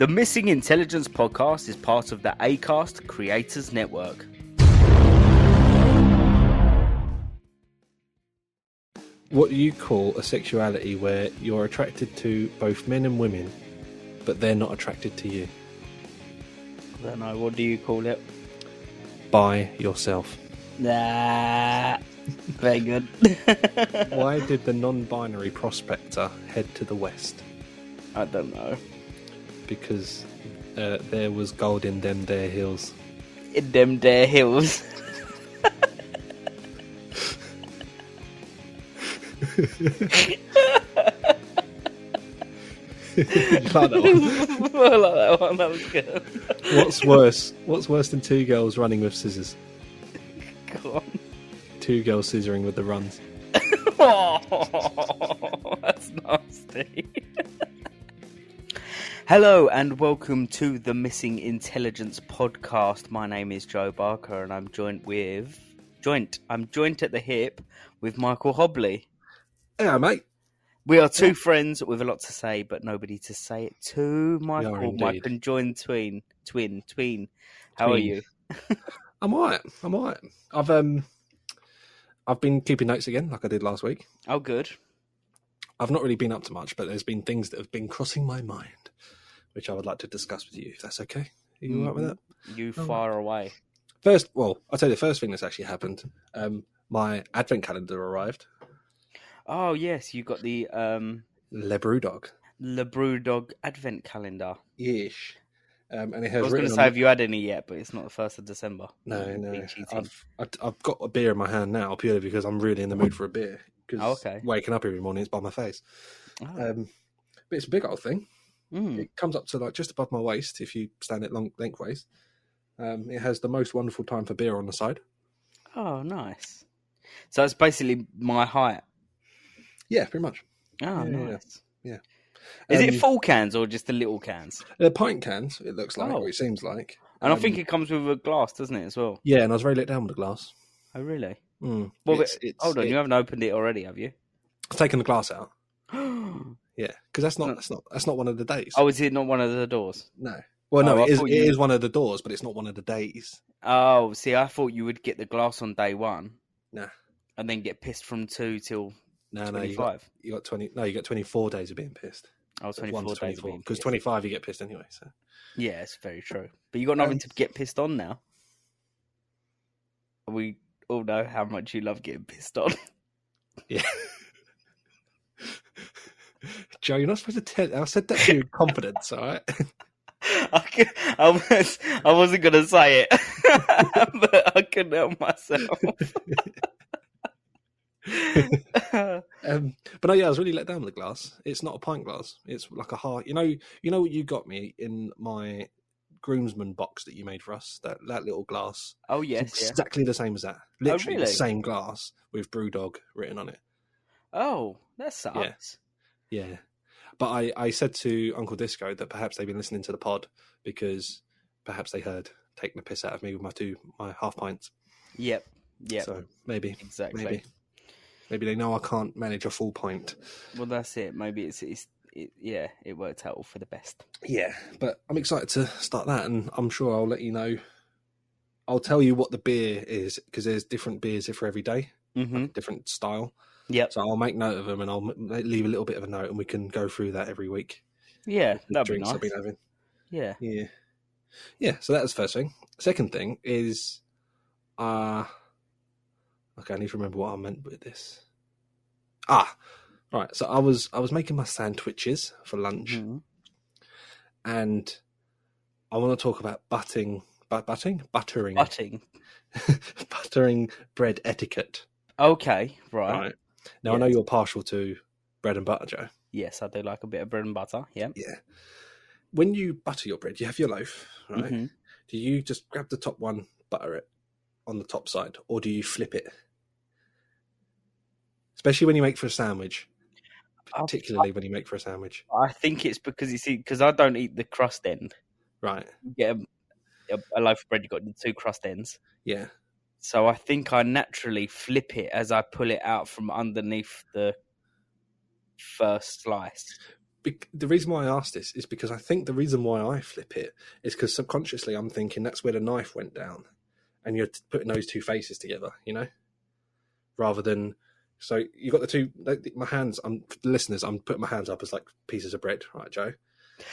The Missing Intelligence podcast is part of the ACAST Creators Network. What do you call a sexuality where you're attracted to both men and women, but they're not attracted to you? I don't know, what do you call it? By yourself. Nah. Very good. Why did the non binary prospector head to the west? I don't know. Because uh, there was gold in them there hills. In them there hills. You like that one? I like that one, that was good. What's worse? What's worse than two girls running with scissors? Two girls scissoring with the runs. Oh, that's nasty. Hello and welcome to the Missing Intelligence podcast. My name is Joe Barker and I'm joined with joint. I'm joint at the hip with Michael Hobley. Yeah, mate. We are two friends with a lot to say, but nobody to say it to. Michael, indeed. my conjoined twin, twin, tween. How are you? I'm alright. I'm alright. I've um, I've been keeping notes again, like I did last week. Oh, good. I've not really been up to much, but there's been things that have been crossing my mind, which I would like to discuss with you, if that's okay. Are you alright with that? You Oh, far away. First, well, I'll tell you the first thing that's actually happened. Um, my advent calendar arrived. Oh yes, you got the um Le Brewdog. Le Brewdog Advent Calendar. Yeesh. Um, and it has I was going to say, it- have you had any yet? But it's not the first of December. No, no. I've, I've I've got a beer in my hand now purely because I'm really in the mood for a beer. Because Oh, okay. waking up every morning, it's by my face. Oh. Um, but it's a big old thing. Mm. It comes up to like just above my waist if you stand it long lengthways. Um, it has the most wonderful time for beer on the side. Oh, nice. So it's basically my height. Yeah, pretty much. Oh, Yeah, yeah, nice. yeah. Is Um, it full cans or just the little cans? They're pint cans. It looks like, Oh. or it seems like. And I Um, think it comes with a glass, doesn't it, as well? Yeah, and I was very let down with the glass. Oh, really? Mm. Well, It's- it's- hold on, it- you haven't opened it already, have you? I've taken the glass out. Yeah, because that's not No. that's not that's not one of the days. Oh, is it not one of the doors? no. Well, no, oh, it, is, you- is one of the doors, but it's not one of the days. Oh, see, I thought you would get the glass on day one. Nah. And then get pissed from two till No, no, you got, 25. you got twenty. No, you got twenty four days of being pissed. Oh, 24 days. of being because twenty five you get pissed anyway. So Yeah, it's very true. But you got nothing Um, to get pissed on now. We all know how much you love getting pissed on. yeah. Joe, you're not supposed to tell. I said that to you in confidence, all right? I, I was I wasn't gonna say it, but I couldn't help myself. Um, but no, yeah, I was really let down with the glass. It's not a pint glass. It's like a hard. You know, you know what you got me in my groomsman box that you made for us. That that little glass. oh It's yes, yeah. exactly the same as that. Literally really? the same glass with BrewDog written on it. Oh, that sucks. Yeah. But I, I said to Uncle Disco that perhaps they've been listening to the pod because perhaps they heard taking the piss out of me with my two my half pints. Yep, yep, So maybe exactly. maybe maybe they know I can't manage a full pint. Well, that's it. Maybe it's it's it, yeah, it worked out all for the best. Yeah, but I'm excited to start that, and I'm sure I'll let you know. I'll tell you what the beer is because there's different beers for every day, hmm different style. Yep. So I'll make note of them, and I'll m- leave a little bit of a note, and we can go through that every week. Yeah, that'd be nice. I've been having. Yeah. Yeah, yeah. So that was the first thing. Second thing is, uh okay, I need to remember what I meant with this. Ah, right. So I was I was making my sandwiches for lunch. Mhm. and I want to talk about butting, but butting, buttering, Butting. buttering bread etiquette. Okay, right. Right. Now I know you're partial to bread and butter, Joe. Yes, I do like a bit of bread and butter. Yeah. Yeah. When you butter your bread, you have your loaf, right? Mhm. Do you just grab the top one, butter it on the top side, or do you flip it? Especially when you make for a sandwich, particularly when you make for a sandwich, I think it's because you see, because I don't eat the crust end. right? You get a, a, a loaf of bread, you've got two crust ends. Yeah. So I think I naturally flip it as I pull it out from underneath the first slice. bec- the reason why I asked this is because I think the reason why I flip it is because subconsciously I'm thinking that's where the knife went down, and you're putting those two faces together, you know, rather than. So you got the two. like, My hands. I'm listeners. I'm putting my hands up as like pieces of bread, right, Joe?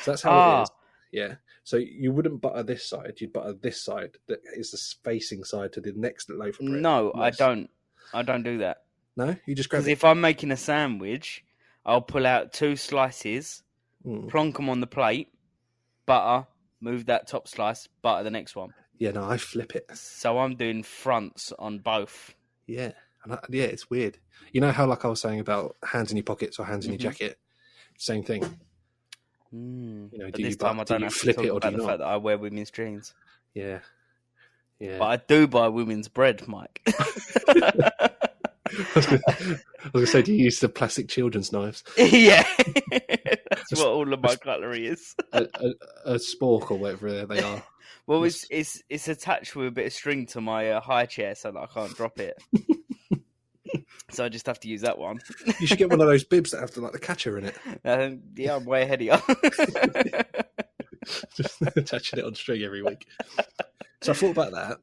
So that's how Ah. it is. Yeah. So you wouldn't butter this side. You'd butter this side that is the facing side to the next loaf of bread. No, I don't. I don't do that. No, you just grab Because if I'm making a sandwich, I'll pull out two slices, Mm. plonk them on the plate, butter, move that top slice, butter the next one. Yeah, no, I flip it. So I'm doing fronts on both. Yeah, and I, yeah, it's weird. You know how like I was saying about hands in your pockets or hands in Mhm. your jacket. Same thing. Mm. You know, But do this you, time I do don't you have to talk it or do about you the not? fact that I wear women's jeans. Yeah, yeah. But I do buy women's bread, Mike. I was gonna I was gonna say, do you use the plastic children's knives? yeah, that's what all of my cutlery is. A, a, a spork or whatever they are. Well, it's it's it's attached with a bit of string to my uh, high chair so that I can't drop it. so I just have to use that one. You should get one of those bibs that have the, like the catcher in it. Um, yeah, I'm way ahead of you. Just attaching it on string every week. So I thought about that,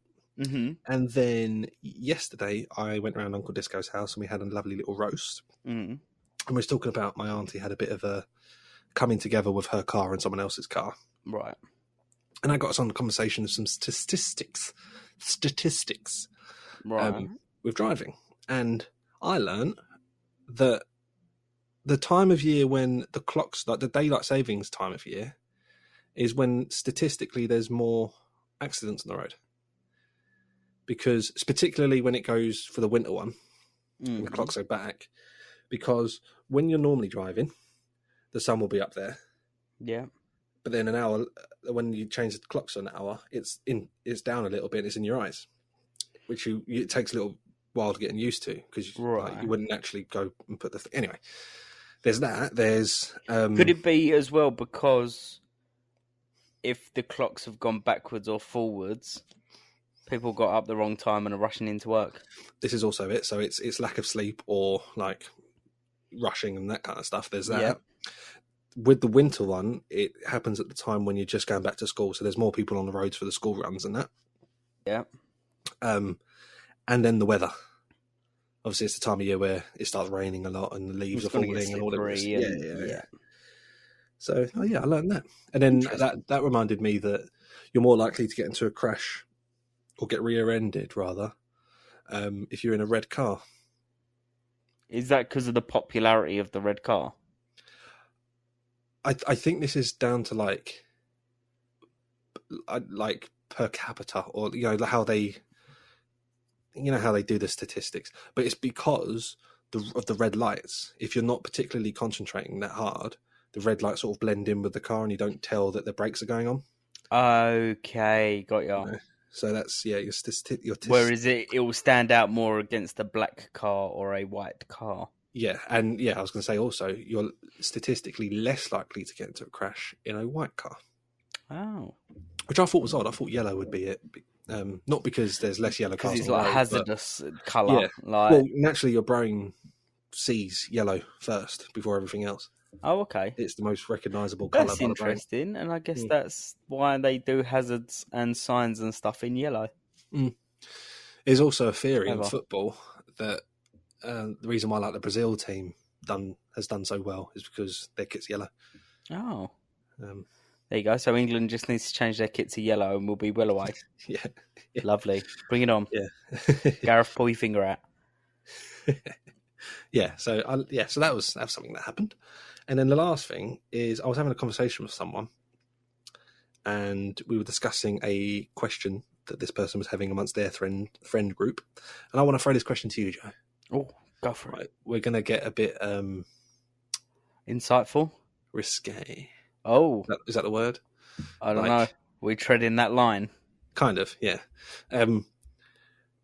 hmm and then yesterday I went around Uncle Disco's house and we had a lovely little roast. mm and we was talking about my auntie had a bit of a coming together with her car and someone else's car, Right. and I got us on the conversation of some statistics, statistics Right. um, with driving, and I learned that the time of year when the clocks, like the daylight savings time of year, is when statistically there's more accidents on the road. Because particularly when it goes for the winter one, and the clocks mm-hmm. go back because when you're normally driving, the sun will be up there. Yeah. But then an hour, when you change the clocks on an hour, it's in, it's down a little bit. It's in your eyes, which you it takes a little while getting used to because like, you wouldn't actually go and put the th- anyway. There's that. There's um, Could it be as well because if the clocks have gone backwards or forwards, people got up the wrong time and are rushing into work? this is also it. So it's it's lack of sleep or like rushing and that kind of stuff. There's that. Yeah. With the winter one, it happens at the time when you're just going back to school, so there's more people on the roads for the school runs and that. Yeah. Um, and then the weather. Obviously, it's the time of year where it starts raining a lot and the leaves It's are falling and all that. and- yeah, yeah, yeah. So, oh yeah, I learned that, and then that that reminded me that you're more likely to get into a crash or get rear-ended rather um, if you're in a red car. Is that because of the popularity of the red car? I I think this is down to like like per capita or you know how they you know how they do the statistics, but it's because the of the red lights. If you're not particularly concentrating that hard, the red lights sort of blend in with the car, and you don't tell that the brakes are going on. Okay, got ya. No. So that's yeah, your stati- your tis- Whereas it, it will stand out more against a black car or a white car. yeah, and yeah, I was going to say also you're statistically less likely to get into a crash in a white car. Oh, which I thought was odd. I thought yellow would be it, um, not because there's less yellow because it's like road, hazardous colour. Yeah. Like, Well, naturally, your brain sees yellow first before everything else. oh, okay. It's the most recognisable colour. That's by the brain. interesting, and I guess Mm. that's why they do hazards and signs and stuff in yellow. There's also a theory in football that uh, the reason why like the Brazil team done has done so well is because their kit's yellow. Oh, Um, there you go. So England just needs to change their kit to yellow, and we'll be well away. yeah, Yeah. Lovely. Bring it on, yeah, Gareth. Pull your finger out. yeah. So I, yeah, so that was that was something that happened. And then the last thing is I was having a conversation with someone, and we were discussing a question that this person was having amongst their friend friend group. And I want to throw this question to you, Joe. Oh, go for it. Right, we're going to get a bit um, Insightful. risque. Oh, Is that, is that the word? I don't Like- know. We tread in that line. Kind of, yeah. Um,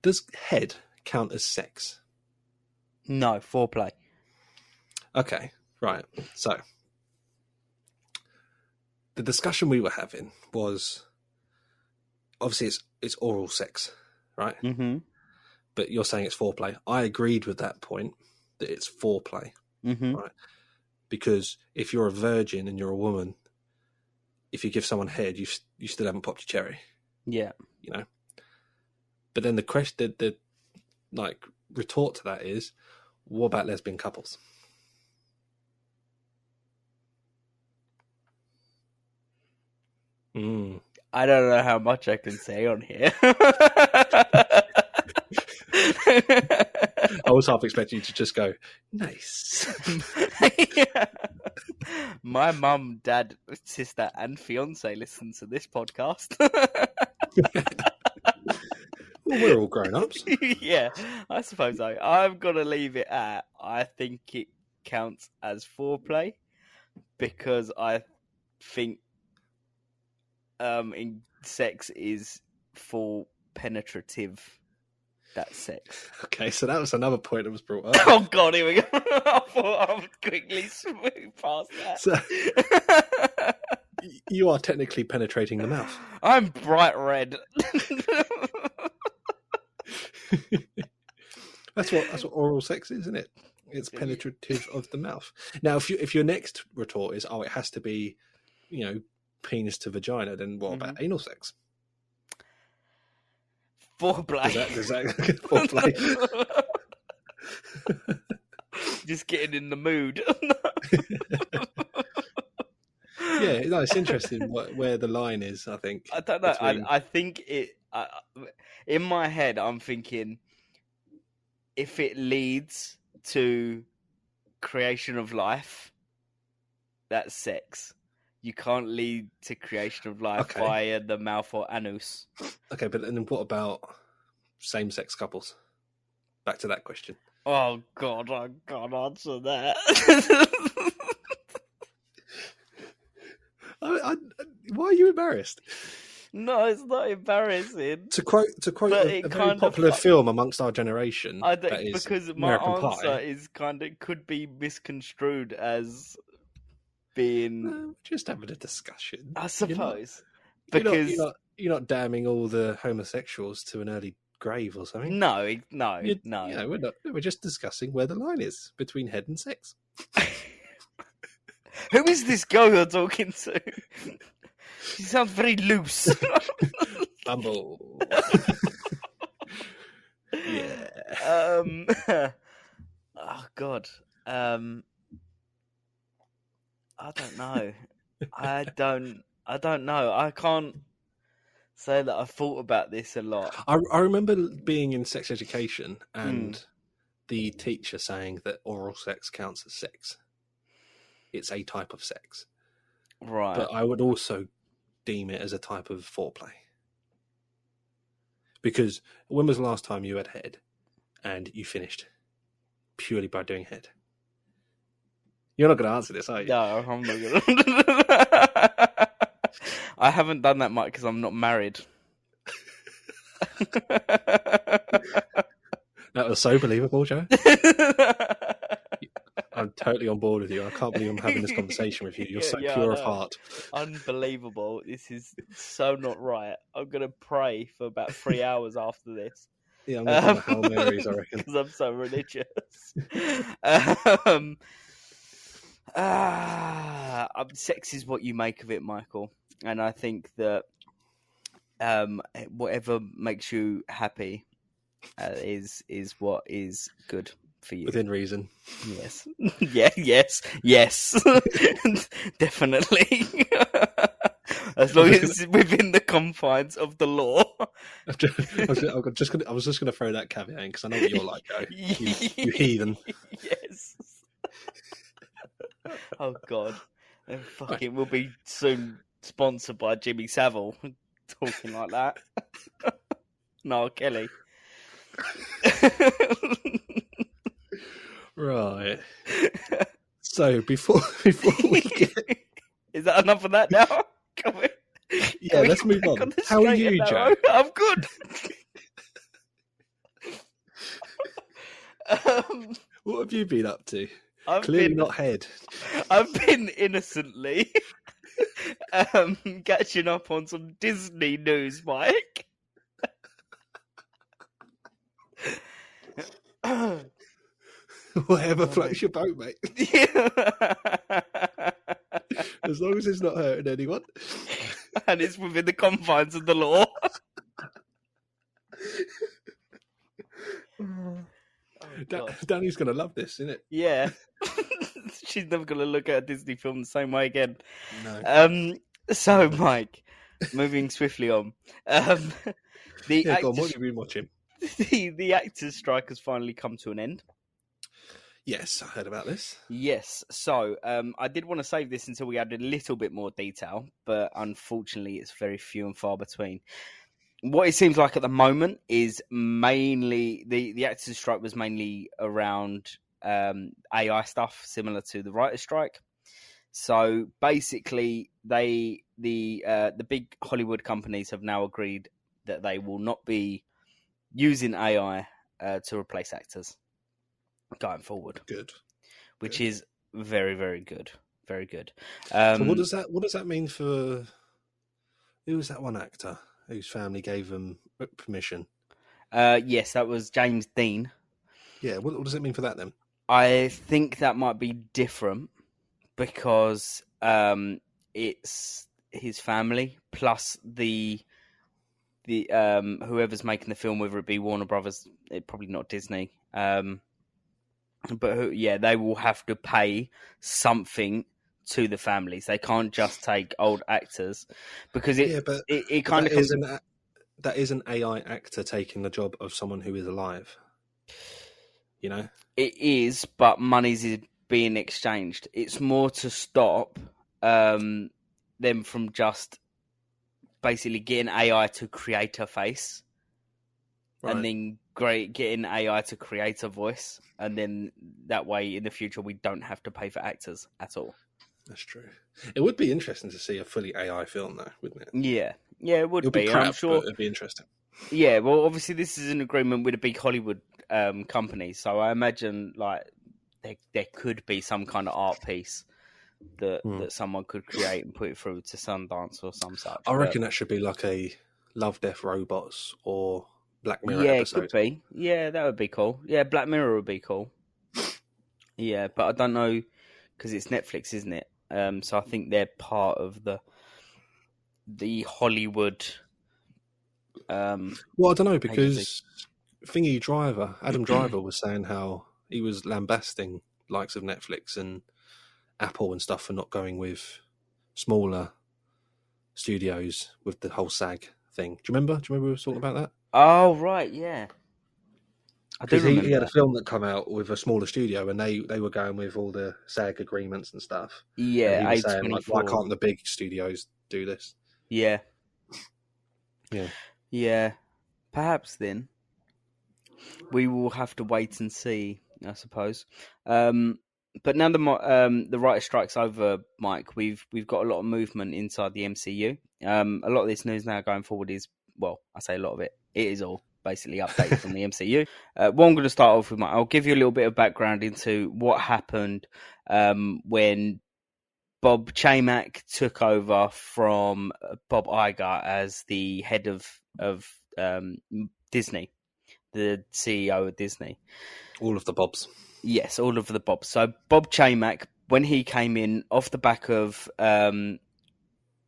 does head count as sex? No, foreplay. Okay, right. So the discussion we were having was obviously it's it's oral sex, right? Mm-hmm. But you're saying it's foreplay. I agreed with that point that it's foreplay. Mm-hmm. Because if you're a virgin and you're a woman, if you give someone head, you you still haven't popped your cherry, Yeah. you know. But then the question, the, the like retort to that is, what about lesbian couples? Mm. I don't know how much I can say on here. I was half expecting you to just go, nice. Yeah. My mum, dad, sister, and fiance listen to this podcast. well, we're all grown ups. yeah, I suppose so. I'm gonna leave it at I think it counts as foreplay because I think um in sex is for penetrative that sex. Okay, so that was another point that was brought up. Oh god, here we go. I thought I would quickly smooth past that. So you are technically penetrating the mouth. I'm bright red. That's what that's what oral sex is, isn't it? It's penetrative of the mouth. Now, if you if your next retort is, oh, it has to be, you know, penis to vagina, then what about Mm-hmm. anal sex? Foreplay. Does that does that foreplay? Just getting in the mood. yeah, no, it's interesting what, where the line is. I think. I don't know. between- I, I think it. I, in my head, I'm thinking if it leads to creation of life, that's sex. You can't lead to creation of life Okay. via the mouth or anus. Okay, but then what about same-sex couples? Back to that question. Oh God, I can't answer that. I, I, why are you embarrassed? no, it's not embarrassing. To quote to quote But a, a very kind of popular film amongst our generation, I don't, because my American answer Pie. is kind of could be misconstrued as being. Uh, just having a discussion. I You're not- suppose you're not- because you're not, you're not damning all the homosexuals to an early grave or something. no, no, You- no. you know, we're not. We're just discussing where the line is between head and sex. Who is this girl you're talking to? she sounds very loose. Bumble. yeah. um, oh God. Um, I don't know. I don't. I don't know. I can't say that I've thought about this a lot. I, I remember being in sex education and Hmm. the teacher saying that oral sex counts as sex. It's a type of sex, Right. but I would also deem it as a type of foreplay. Because when was the last time you had head and you finished purely by doing head? You're not going to answer this, are you? No, I'm not gonna. I haven't done that much because I'm not married. That was so believable, Joe. I'm totally on board with you. I can't believe I'm having this conversation with you. You're so yeah, pure of heart. Unbelievable. This is so not right. I'm going to pray for about three hours after this Yeah, I'm going to Hail Marys, I reckon. because I'm so religious. um, ah, um, sex is what you make of it, Michael. And I think that um, whatever makes you happy uh, is is what is good for you. Within reason. Yes. yeah, yes, yes. Definitely. as long as it's within the confines of the law. I was I'm just gonna, I was just going to throw that caveat in because I know what you're like, Joe. You, you heathen. yes. oh god. And fucking we'll be soon sponsored by Jimmy Savile talking like that. no, Kelly. Right. So before before we get Is that enough of that now? Can we, yeah, can we let's move back on. How are you, Joe? I'm good. um, What have you been up to? I've Clearly been, not head. I've been innocently um, catching up on some Disney news, Mike. Whatever floats your boat, mate. as long as it's not hurting anyone. and it's within the confines of the law. Da- Danny's gonna love this, isn't it? Yeah. She's never going to look at a Disney film the same way again. No. Um, so, Mike, moving swiftly on. Um, the, yeah, go on, actors, what have you been watching? the, the actors' strike has finally come to an end. Yes, I heard about this. Yes. So um, I did want to save this until we had a little bit more detail, but unfortunately, it's very few and far between. What it seems like at the moment is mainly the the actors' strike was mainly around um, AI stuff, similar to the writers' strike. So basically, they the uh, the big Hollywood companies have now agreed that they will not be using AI uh, to replace actors going forward Good. which Good. is very very good very good um so what does that what does that mean for who was that one actor whose family gave him permission? uh yes that was james dean Yeah, what, what does it mean for that then? i think that might be different because um it's his family plus the the um whoever's making the film whether it be warner brothers it probably not disney um but who, yeah they will have to pay something to the families they can't just take old actors because it yeah, but it, it kind that of comes is an that is an AI actor taking the job of someone who is alive. You know, It is, but money's is being exchanged. It's more to stop um, them from just basically getting AI to create a face Right. and then great getting AI to create a voice, and then that way in the future we don't have to pay for actors at all. That's true. It would be interesting to see a fully AI film, though, wouldn't it? Yeah, yeah, it would It'll be. be crap, I'm sure. it'd be interesting. Yeah, well, obviously this is an agreement with a big Hollywood um, company, so I imagine like there there could be some kind of art piece that Hmm. that someone could create and put it through to Sundance or some such. I but- reckon that should be like a Love, Death, Robots or Black Mirror yeah, episode. it could be. Yeah, that would be cool. Yeah, Black Mirror would be cool. Yeah, but I don't know because it's Netflix, isn't it? Um, so I think they're part of the the Hollywood. Um, Well, I don't know because Thingy Driver, Adam Driver, was saying how he was lambasting likes of Netflix and Apple and stuff for not going with smaller studios with the whole SAG thing. Do you remember? Do you remember we were talking about that? oh right, yeah. Because he, he had a film that come out with a smaller studio, and they they were going with all the SAG agreements and stuff. And yeah, was saying like, why can't the big studios do this? Yeah. Yeah. Yeah. Perhaps then we will have to wait and see, I suppose. Um, but now the um, the writer strikes over, Mike. We've we've got a lot of movement inside the MCU. Um, a lot of this news now going forward is well, I say a lot of it. It is all basically updated from the MCU. Uh, what I'm going to start off with, Mike, I'll give you a little bit of background into what happened um, when Bob Chapek took over from uh, Bob Iger as the head of of um, Disney, the CEO of Disney. All of the bobs. Yes, all of the Bobs. So Bob Chapek, when he came in off the back of um,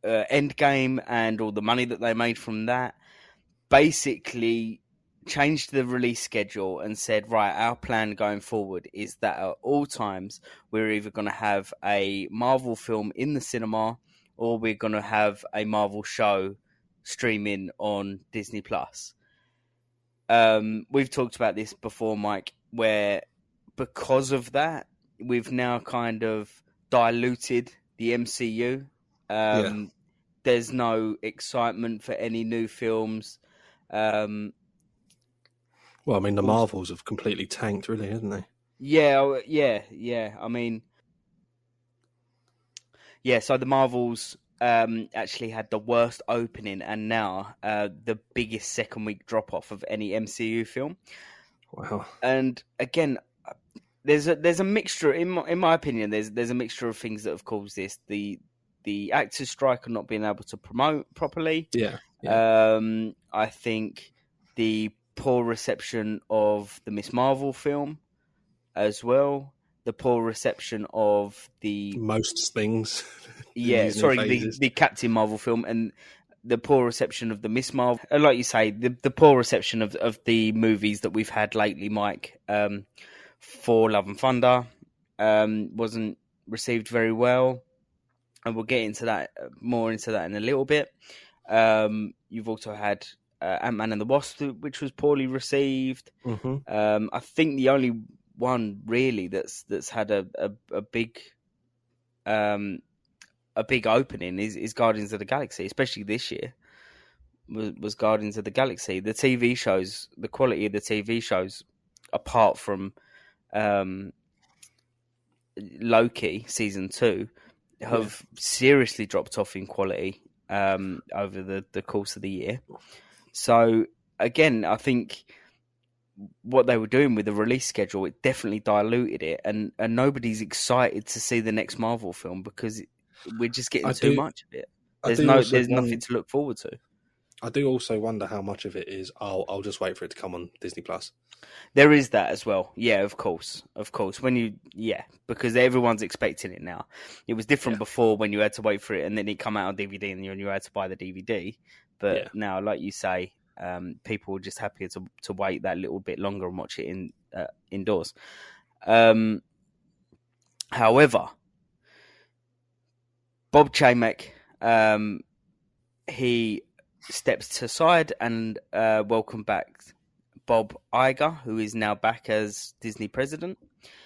uh, Endgame and all the money that they made from that, basically changed the release schedule and said, right, our plan going forward is that at all times we're either going to have a Marvel film in the cinema or we're going to have a Marvel show streaming on Disney Plus. Um, we've talked about this before, Mike, where because of that, we've now kind of diluted the MCU. Um, There's no excitement for any new films. Um, Well, I mean, the Marvels have completely tanked, really, haven't they? yeah, oh, yeah, yeah. I mean, yeah. So the Marvels um, actually had the worst opening, and now uh, the biggest second week drop off of any MCU film. Wow. and again there's a there's a mixture in my, in my opinion there's there's a mixture of things that have caused this the the actors strike and not being able to promote properly Yeah. um i think the poor reception of the miss marvel film as well. The poor reception of the Most things. yeah, sorry, the, phases. the Captain Marvel film and the poor reception of the Miss Marvel. Like you say, the the poor reception of of the movies that we've had lately, Mike. Um, for Love and Thunder, um, wasn't received very well, and we'll get into that uh, more into that in a little bit. Um, you've also had uh, Ant Man and the Wasp, which was poorly received. hmm Um, I think the only one really that's that's had a a, a big um a big opening is, is Guardians of the Galaxy, especially this year. Was, was Guardians of the Galaxy. The TV shows, the quality of the TV shows, apart from um, Loki season two, have seriously dropped off in quality um, over the, the course of the year. So again, I think what they were doing with the release schedule, it definitely diluted it, and and nobody's excited to see the next Marvel film because we're just getting I too do- much of it. There's no, there's won- nothing to look forward to. I do also wonder how much of it is. I'll I'll just wait for it to come on Disney Plus. There is that as well. Yeah, of course, of course. When you, yeah, because everyone's expecting it now. It was different Yeah. before when you had to wait for it, and then it come out on DVD, and you, and you had to buy the DVD. But Yeah. now, like you say, um, people are just happier to to wait that little bit longer and watch it in uh, indoors. Um, however, Bob Chapek, um, he steps aside and uh, welcome back Bob Iger, who is now back as Disney president.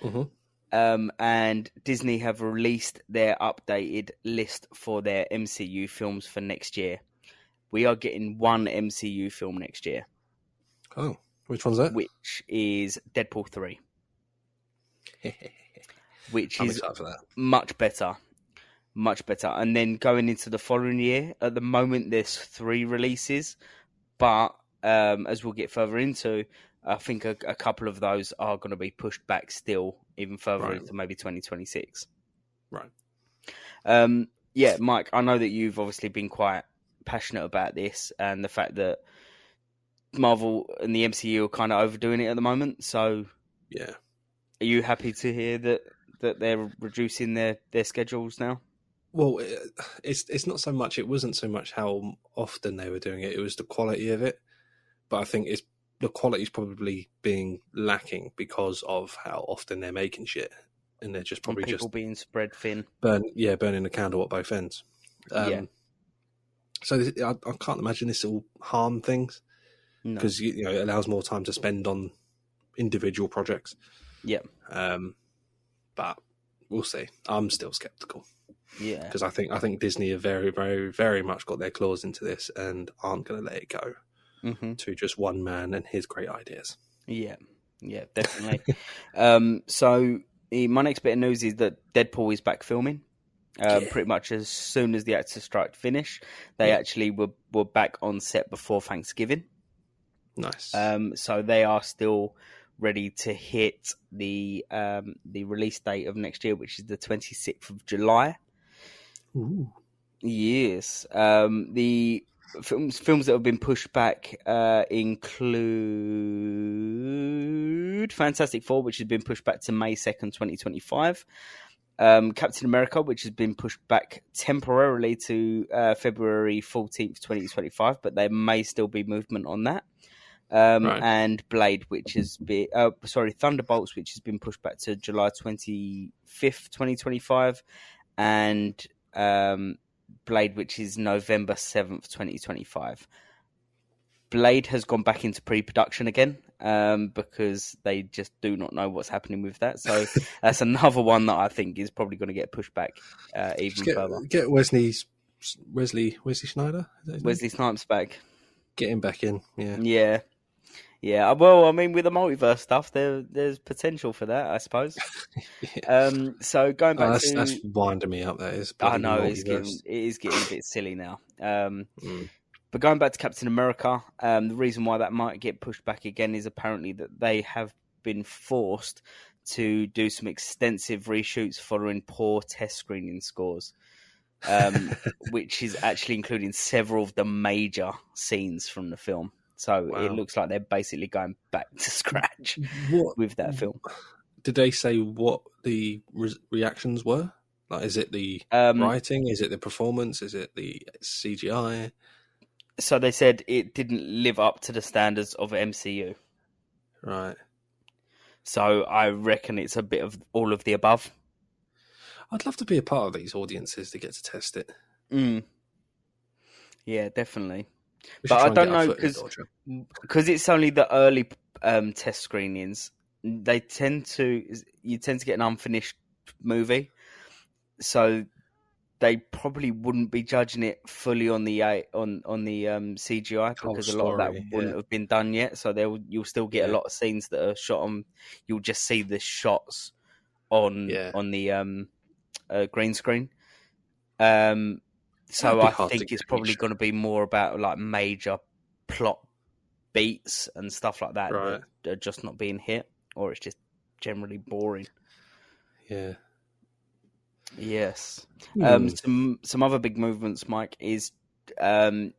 Mhm. Um, and Disney have released their updated list for their MCU films for next year. We are getting one MCU film next year, Oh, which one's that? which is Deadpool 3, which I'm is much better. Much better. And then going into the following year, at the moment there's three releases, but um, as we'll get further into, I think a, a couple of those are going to be pushed back still, even further Right. into maybe 2026. Right. Um, yeah, Mike, I know that you've obviously been quite passionate about this and the fact that Marvel and the MCU are kind of overdoing it at the moment. So, Yeah. are you happy to hear that that they're reducing their their schedules now? Well, it's it's not so much. It wasn't so much how often they were doing it. It was the quality of it. But I think it's the quality is probably being lacking because of how often they're making shit, and they're just probably people just being spread thin. burn yeah burning the candle at both ends. Um, Yeah. So this, I, I can't imagine this will harm things No. because you know it allows more time to spend on individual projects. Yeah. Um, but we'll see. I'm still skeptical Yeah. because I think I think Disney have very very very much got their claws into this and aren't going to let it go hmm to just one man and his great ideas. Yeah. Yeah, definitely. um, so eh, my next bit of news is that Deadpool is back filming. Uh, Yeah. Pretty much as soon as the actor strike finished, they Yeah. actually were were back on set before Thanksgiving. Nice. Um, so they are still ready to hit the um, the release date of next year, which is the twenty sixth of July. Ooh. Yes. Um, the films films that have been pushed back uh, include Fantastic Four, which has been pushed back to May second, twenty twenty five. Um, Captain America, which has been pushed back temporarily to uh, February fourteenth, twenty twenty five, but there may still be movement on that. Um, Right. And Blade, which has been uh, sorry, Thunderbolts, which has been pushed back to July twenty fifth, twenty twenty five, and um, Blade, which is November 7th, 2025. Blade has gone back into pre production again um, because they just do not know what's happening with that. So that's another one that I think is probably going to get pushed back uh, even get, further. get Wesley's Wesley Wesley Schneider. Is that his name? Wesley Snipes back. Get him back in. Yeah. Yeah. Yeah, well, I mean, with the multiverse stuff, there there's potential for that, I suppose. Yeah. Um, so going Oh, back that's, to, that's winding me up. That is. I know it's getting it is getting a bit silly now. Um, Mm. But going back to Captain America, um, the reason why that might get pushed back again is apparently that they have been forced to do some extensive reshoots following poor test screening scores, um, which is actually including several of the major scenes from the film. So it looks like they're basically going back to scratch What with that film. did they say what the re- reactions were? Like, is it the Um, writing? Is it the performance? Is it the CGI? So they said it didn't live up to the standards of MCU. Right. So I reckon it's a bit of all of the above. I'd love to be a part of these audiences to get to test it. Mm. Yeah, definitely. But I don't know, foot in the 'cause- door, Joe. because it's only the early um, test screenings. They tend to you tend to get an unfinished movie, so they probably wouldn't be judging it fully on the uh, on on the um, CGI because a lot of that wouldn't yeah. have been done yet. So they'll you'll still get a lot of scenes that are shot on. You'll just see the shots on Yeah. on the um, uh, green screen. Um, so I think it's probably going to be more about like major plot beats and stuff like that Right. that are just not being hit, or it's just generally boring. Yeah. Yes. Hmm. Um, some some other big movements, Mike, is um,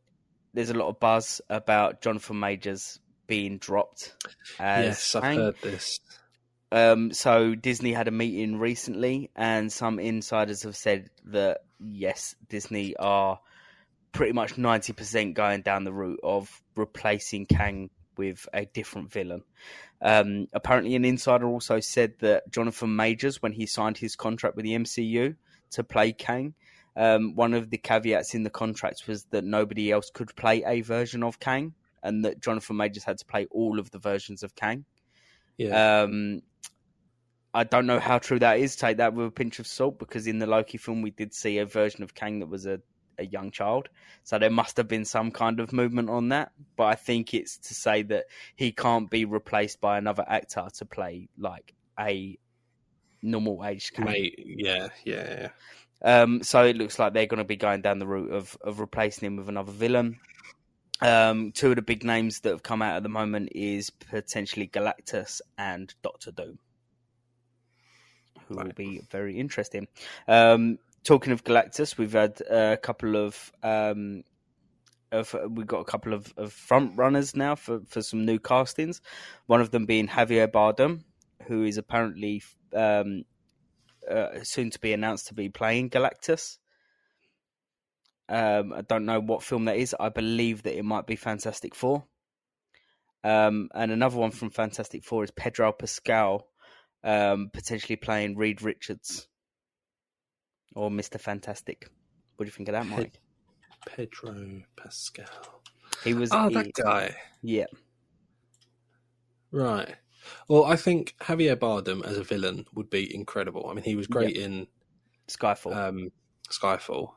there's a lot of buzz about Jonathan Majors being dropped. Yes, I've Kang. heard this. Um, so Disney had a meeting recently, and some insiders have said that yes, Disney are pretty much ninety percent going down the route of replacing Kang with a different villain. Um, apparently, an insider also said that Jonathan Majors, when he signed his contract with the MCU to play Kang, um, one of the caveats in the contract was that nobody else could play a version of Kang, and that Jonathan Majors had to play all of the versions of Kang. Yeah. Um, I don't know how true that is. Take that with a pinch of salt, because in the Loki film we did see a version of Kang that was a, a young child, so there must have been some kind of movement on that. But I think it's to say that he can't be replaced by another actor to play like a normal age. Mate, yeah, yeah, yeah. Um, so it looks like they're going to be going down the route of, of replacing him with another villain. Um, two of the big names that have come out at the moment is potentially Galactus and Doctor Doom, who will be very interesting. Um, talking of Galactus, we've had a couple of um, of we've got a couple of, of front runners now for, for some new castings. One of them being Javier Bardem, who is apparently um, uh, soon to be announced to be playing Galactus. Um, I don't know what film that is. I believe that it might be Fantastic Four. Um, and another one from Fantastic Four is Pedro Pascal, um, potentially playing Reed Richards or Mister Fantastic. What do you think of that, Mike? Pedro Pascal. He was. Oh, that guy. yeah, Right. Well, I think Javier Bardem as a villain would be incredible. I mean, he was great in Skyfall. um, Skyfall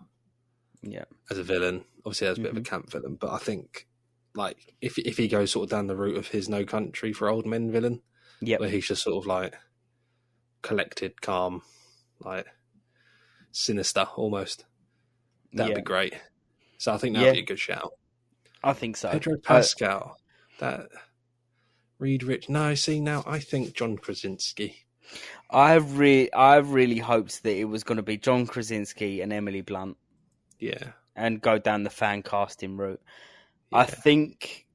yeah, as a villain. Obviously, as a bit of a camp villain, but I think like if if he goes sort of down the route of his No Country for Old Men villain, yeah, where he's just sort of like collected, calm, like sinister almost. That'd Yeah. be great. So I think that'd Yeah. be a good shout. I think so. Pedro Uh, Pascal, that Reed Rich. No, see now I think John Krasinski. I have re- I really hoped that it was going to be John Krasinski and Emily Blunt Yeah, and go down the fan casting route. I think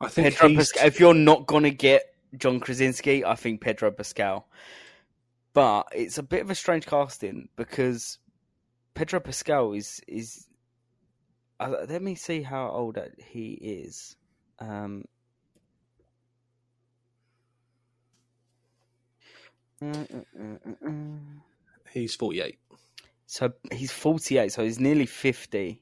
I think Pedro Pascal. If you're not going to get John Krasinski, I think Pedro Pascal. But it's a bit of a strange casting because Pedro Pascal is is. Uh, let me see how old he is. Um, uh, uh, he's forty-eight. So he's 48, so he's nearly 50.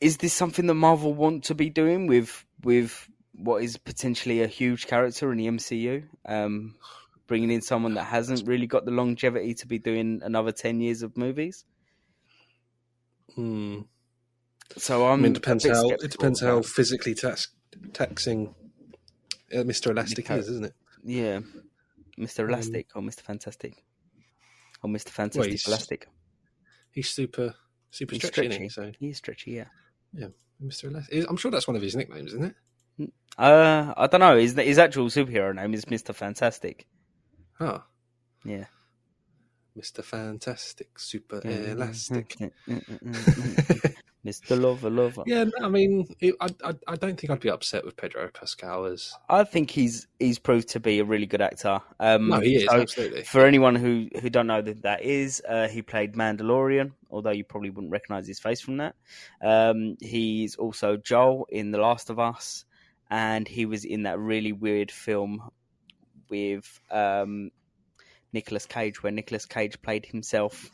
Is this something that Marvel want to be doing with with what is potentially a huge character in the MCU? Um, bringing in someone that hasn't really got the longevity to be doing another 10 years of movies. Hmm. So I I'm mean, it depends how it depends how physically tax, taxing uh, Mr. Elastic is, isn't it? Yeah, Mr. Um, Elastic or Mr. Fantastic or Mr. Fantastic he's- Elastic. He's super super He's stretchy, isn't stretchy. he? So He's stretchy, Yeah, yeah. Mr. Elastic. I'm sure that's one of his nicknames, isn't it? Uh, I don't know. His his actual superhero name is Mr. Fantastic. Ah, Yeah. Mr. Fantastic, super elastic. Mr. Lover Lover. Yeah, I mean, it, I, I I don't think I'd be upset with Pedro Pascal as. I think he's he's proved to be a really good actor. Um, No, he is so absolutely. For anyone who who don't know that that is, uh, he played Mandalorian. Although you probably wouldn't recognize his face from that. Um, he's also Joel in The Last of Us, and he was in that really weird film with um, Nicolas Cage, where Nicolas Cage played himself.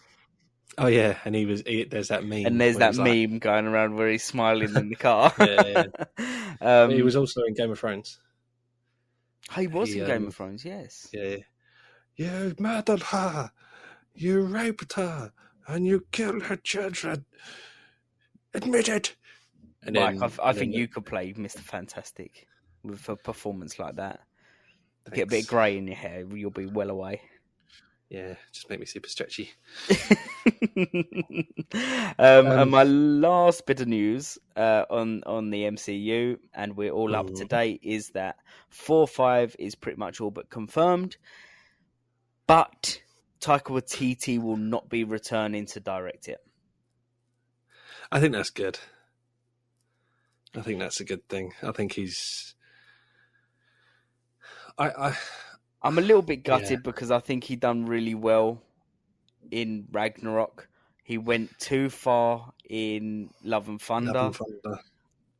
Oh yeah, and he was. He, there's that meme. And there's that he's like- meme going around where he's smiling in the car. Yeah, um, he was also in Game of Thrones. he was he, in Game um, of Thrones, yes. Yeah. You murdered her. You raped her, and you killed her children. Admit it. And Mike, then- I, I think you could play Mr. Fantastic with a performance like that. Get a bit of grey in your hair, you'll be well away. Yeah, just make me super stretchy. um, Um, and my last bit of news uh, on on the MCU, and we're all up to Mhm. date, is that Thor five is pretty much all but confirmed. But Taika Waititi will not be returning to direct it. I think that's good. I think that's a good thing. I think he's. I, I I'm a little bit gutted Yeah. because I think he done really well in Ragnarok. He went too far in Love and Thunder, Love and Thunder.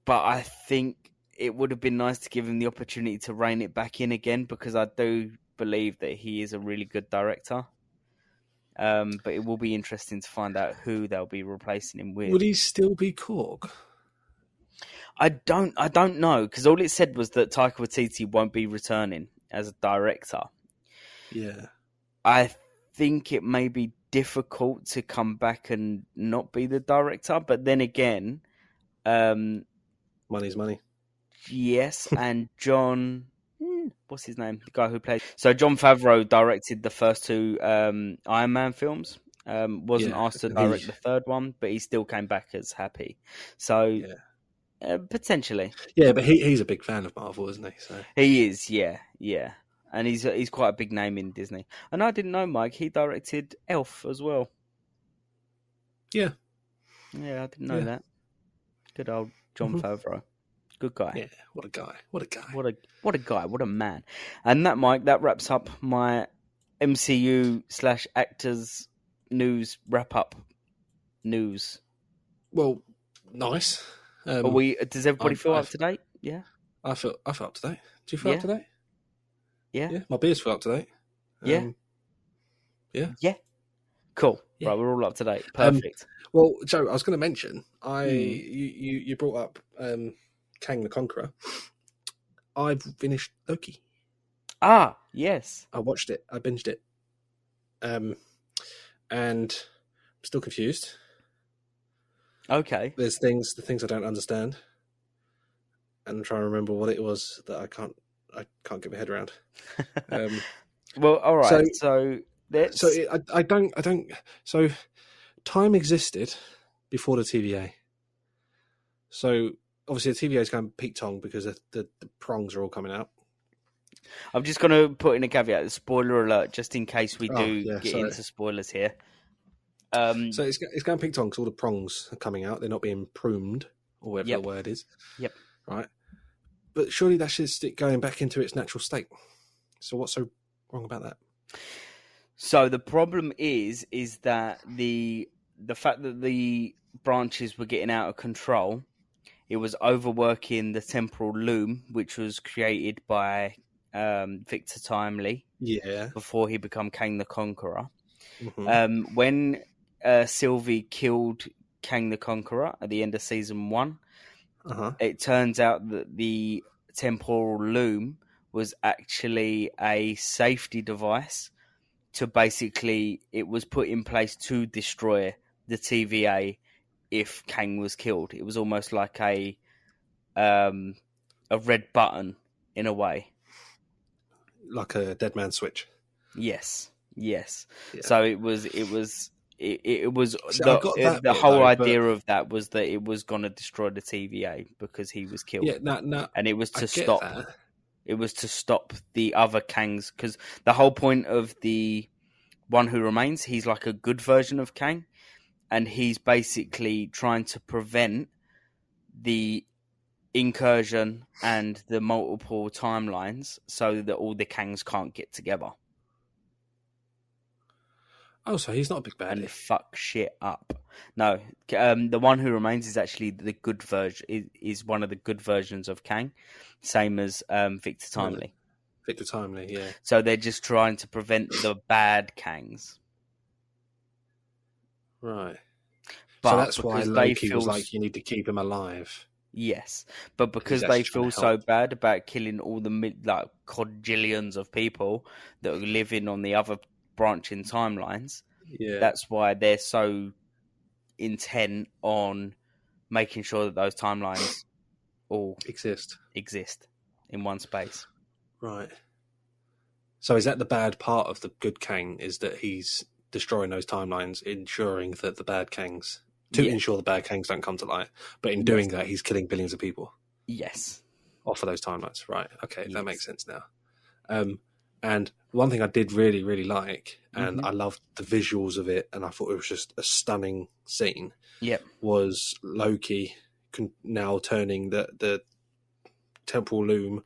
but I think it would have been nice to give him the opportunity to rein it back in again because I do believe that he is a really good director. Um, but it will be interesting to find out who they'll be replacing him with. Would he still be Korg? I don't, I don't know because all it said was that Taika Waititi won't be returning as a director. Yeah. I think it may be difficult to come back and not be the director, but then again, um, Money's money. yes, and Jon, hmm, what's his name? The guy who played. So Jon Favreau directed the first two um, Iron Man films. Um, wasn't Yeah, asked to direct the third one, but he still came back as happy. So Yeah. Uh, potentially, Yeah, but he, he's a big fan of Marvel, isn't he? So he is. Yeah, yeah. And he's he's quite a big name in Disney. And I didn't know, Mike. He directed Elf as well. Yeah. Yeah, I didn't know Yeah. that. Good old Jon Mhm. Favreau. Good guy. yeah, what a guy! What a guy! What a what a guy. What a man. And that, Mike, that wraps up my MCU slash actors news wrap up news. Well, nice. Um, Are we? Does everybody I'm- feel up I've- to date? Yeah. I feel I feel up to date. Do you feel up to date? Yeah. Yeah, my beers feel up to date. Yeah. Yeah. Yeah. Cool. Yeah. Right, we're all up to date. Um, Perfect. Well, Joe, I was going to mention I Hmm. you, you you brought up um, Kang the Conqueror. I've finished Loki. ah, yes. I watched it. I binged it. Um, and I'm still confused. Okay. There's things the things I don't understand, and I'm trying to remember what it was that I can't I can't get my head around. Um, well, all right. so- So, so it, I I don't I don't so time existed before the TVA. So obviously the TVA is going Pete Tong because the, the, the prongs are all coming out. I'm just going to put in a caveat, spoiler alert, just in case we Oh, do yeah, get sorry. into spoilers here. Um, So it's it's going tong because all the prongs are coming out. They're not being pruned or whatever Yep. the word is. Yep. Right. But surely that should stick going back into its natural state. So what's so wrong about that? So the problem is, is that the the fact that the branches were getting out of control, it was overworking the temporal loom, which was created by um, Victor Timely Yeah. before he became Kang the Conqueror. Mhm. Um, when uh, Sylvie killed Kang the Conqueror at the end of season one, uh-huh. it turns out that the temporal loom was actually a safety device to basically it was put in place to destroy the TVA if Kang was killed. It was almost like a um a red button in a way. Like a dead man switch. Yes. Yes. Yeah. So it was it was it, it was See, the, uh, that the whole though, idea of that was that it was going to destroy the TVA because he was killed Yeah, no, no. and it was to stop that. it was to stop the other Kangs because the whole point of the one who remains, he's like a good version of Kang, and he's basically trying to prevent the incursion and the multiple timelines so that all the Kangs can't get together Oh, so he's not a big and baddie. fuck shit up. No, um, the one who remains is actually the good version. Is, is one of the good versions of Kang, same as um, Victor Timely. Victor Timely, yeah. So they're just trying to prevent the bad Kangs. Right. But so that's why Loki feel was like, you need to keep him alive. yes, but because they feel so bad about killing all the like quadrillions of people that are living on the other branching timelines, Yeah. that's why they're so intent on making sure that those timelines all exist. exist in one space. Right. So is that the bad part of the good Kang? Is that he's destroying those timelines, ensuring that the bad Kangs to Yeah. ensure the bad Kangs don't come to light. But in doing that, he's killing billions of people Yes. off of those timelines. Right. Okay, Yes. that makes sense now. Um, and one thing I did really, really like, and Mhm. I loved the visuals of it, and I thought it was just a stunning scene. Yep. Was Loki con- now turning the the temporal loom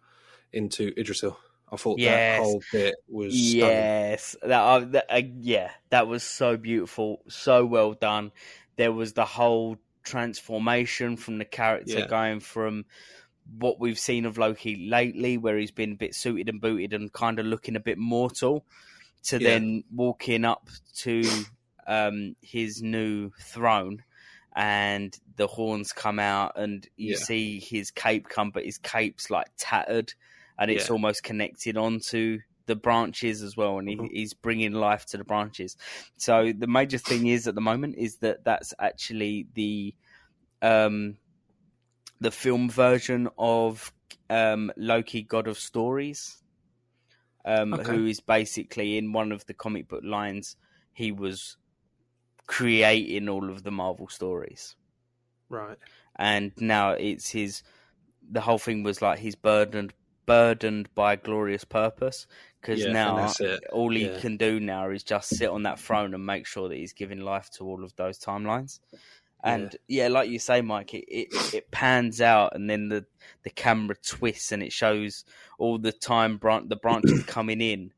into Yggdrasil? I thought Yes. that whole bit was stunning. Yes. That, uh, that uh, yeah, that was so beautiful, so well done. There was the whole transformation from the character Yeah. going from what we've seen of Loki lately, where he's been a bit suited and booted and kind of looking a bit mortal, to Yeah. then walking up to um, his new throne. And the horns come out, and you Yeah. see his cape come, but his cape's like tattered, and it's Yeah. almost connected onto the branches as well, and he, Mhm. he's bringing life to the branches. So the major thing is at the moment is that that's actually the um, the film version of um, Loki, God of Stories, um, Okay. who is basically in one of the comic book lines. He was creating all of the Marvel stories, Right. and now it's his. The whole thing was like he's burdened burdened by a glorious purpose because Yeah, now all he Yeah. can do now is just sit on that throne and make sure that he's giving life to all of those timelines. And yeah, like you say, Mike, it, it, it pans out and then the, the camera twists and it shows all the time bran- the branches coming in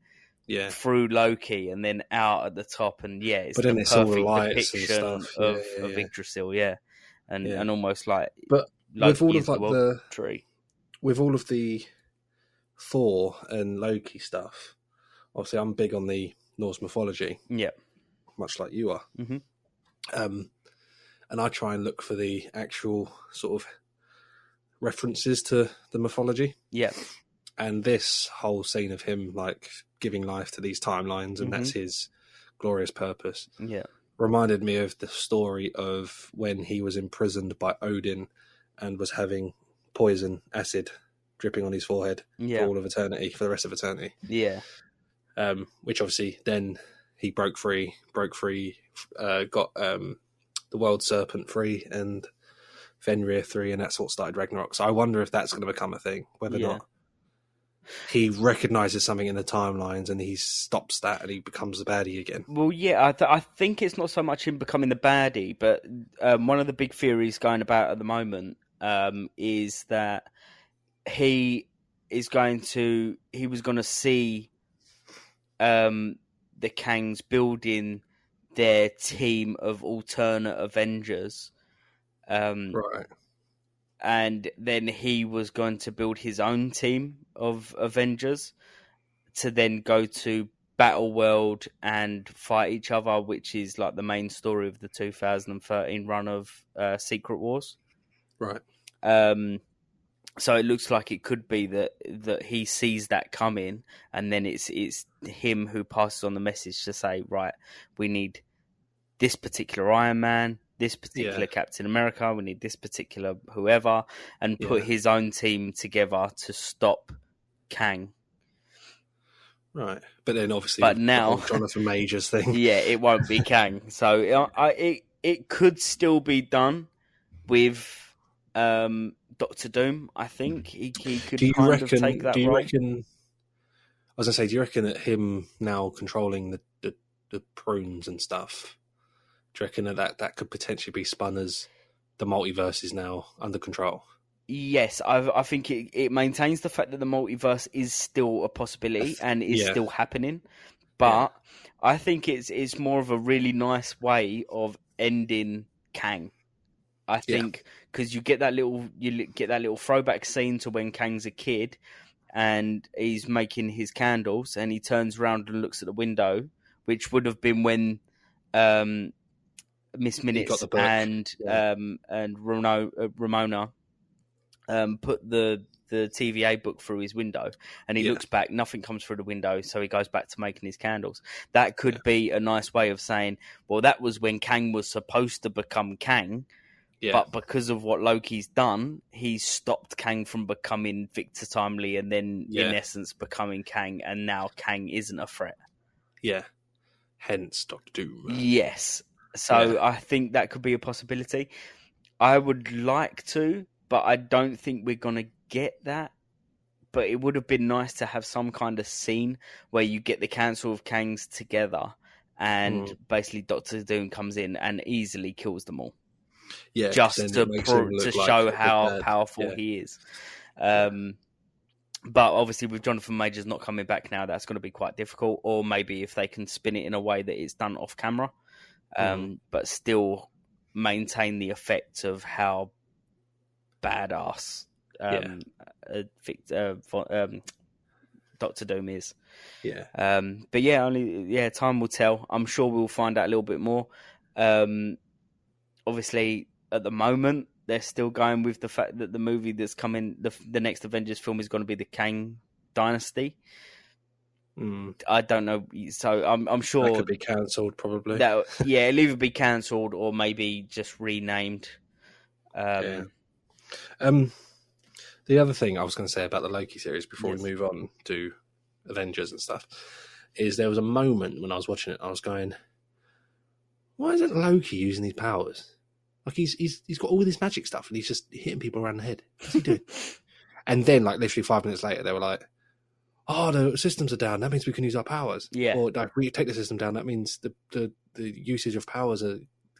Yeah. through Loki and then out at the top. And yeah, it's But then the it's all the perfect lights and depiction stuff. Yeah, of, yeah, of yeah. Yggdrasil, yeah. And Yeah. and almost like But Loki with all of like world the tree. with all of the Thor and Loki stuff, obviously I'm big on the Norse mythology, Yeah. much like you are. Mhm. Um, and I try and look for the actual sort of references to the mythology. Yeah. And this whole scene of him like giving life to these timelines, and that's his glorious purpose, Yeah. reminded me of the story of when he was imprisoned by Odin and was having poison acid dripping on his forehead for all of eternity, for the rest of eternity. Yeah. Um, which obviously then he broke free, broke free, uh, got um, the world serpent 3 and Fenrir 3, and that's what started Ragnarok. So I wonder if that's going to become a thing, whether Yeah. or not he recognizes something in the timelines and he stops that and he becomes the baddie again. Well, yeah, I, th- I think it's not so much him becoming the baddie, but um, one of the big theories going about at the moment um, is that he is going to he was going to see um, the Kangs building their team of alternate Avengers, um, Right. and then he was going to build his own team of Avengers to then go to Battle World and fight each other, which is like the main story of the 2013 run of uh, Secret Wars. Right. Um, so it looks like it could be that that he sees that coming, and then it's it's him who passes on the message to say, right, we need this particular Iron Man, this particular Yeah. Captain America, we need this particular whoever, and put Yeah. his own team together to stop Kang. Right. But then obviously, But now- Jonathan Majors thing. yeah, it won't be Kang. So uh, I, it it could still be done with um, Doctor Doom. I think he, he could do you kind reckon? of take that do you role. reckon? I was gonna say, do you reckon that him now controlling the, the the prunes and stuff? Do you reckon that, that that could potentially be spun as the multiverse is now under control? Yes, I, I think it, it maintains the fact that the multiverse is still a possibility and is Yeah. still happening, but I think it's it's more of a really nice way of ending Kang. I think because you get that little you get that little throwback scene to when Kang's a kid and he's making his candles and he turns around and looks at the window, which would have been when um, Miss got Minutes and yeah. um, and Ravonna, uh, Ravonna um, put the the TVA book through his window, and he Yeah. looks back. Nothing comes through the window, so he goes back to making his candles. That could Yeah. be a nice way of saying, well, that was when Kang was supposed to become Kang, Yeah, but because of what Loki's done, he's stopped Kang from becoming Victor Timely, and then in essence becoming Kang, and now Kang isn't a threat. yeah. Hence, Doctor Doom. Yes. So Yeah. I think that could be a possibility. I would like to, but I don't think we're going to get that. But it would have been nice to have some kind of scene where you get the Council of Kangs together and Mm. basically Doctor Doom comes in and easily kills them all. Yeah, just to, pro- to show big how powerful Yeah. he is. Um, But obviously, with Jonathan Majors not coming back now, that's going to be quite difficult. Or maybe if they can spin it in a way that it's done off camera, um, but still maintain the effect of how badass um, uh, Vic- uh, um, Doctor Doom is. Yeah, Um, but yeah, only yeah, time will tell. I'm sure we'll find out a little bit more. Um, obviously, at the moment, they're still going with the fact that the movie that's coming, the the next Avengers film is going to be the Kang Dynasty. Mm, I don't know, so I'm I'm that could be cancelled probably. that yeah, it'll either be cancelled or maybe just renamed. Um, Yeah. Um, the other thing I was going to say about the Loki series before Yes. we move on to Avengers and stuff is there was a moment when I was watching it, I was going, "Why isn't Loki using these powers? Like he's he's he's got all this magic stuff and he's just hitting people around the head. What's he doing?" and then, like literally five minutes later, they were like, "Oh, the systems are down. That means we can use our powers." Yeah. Or like, we take the system down. That means the the, the usage of powers are,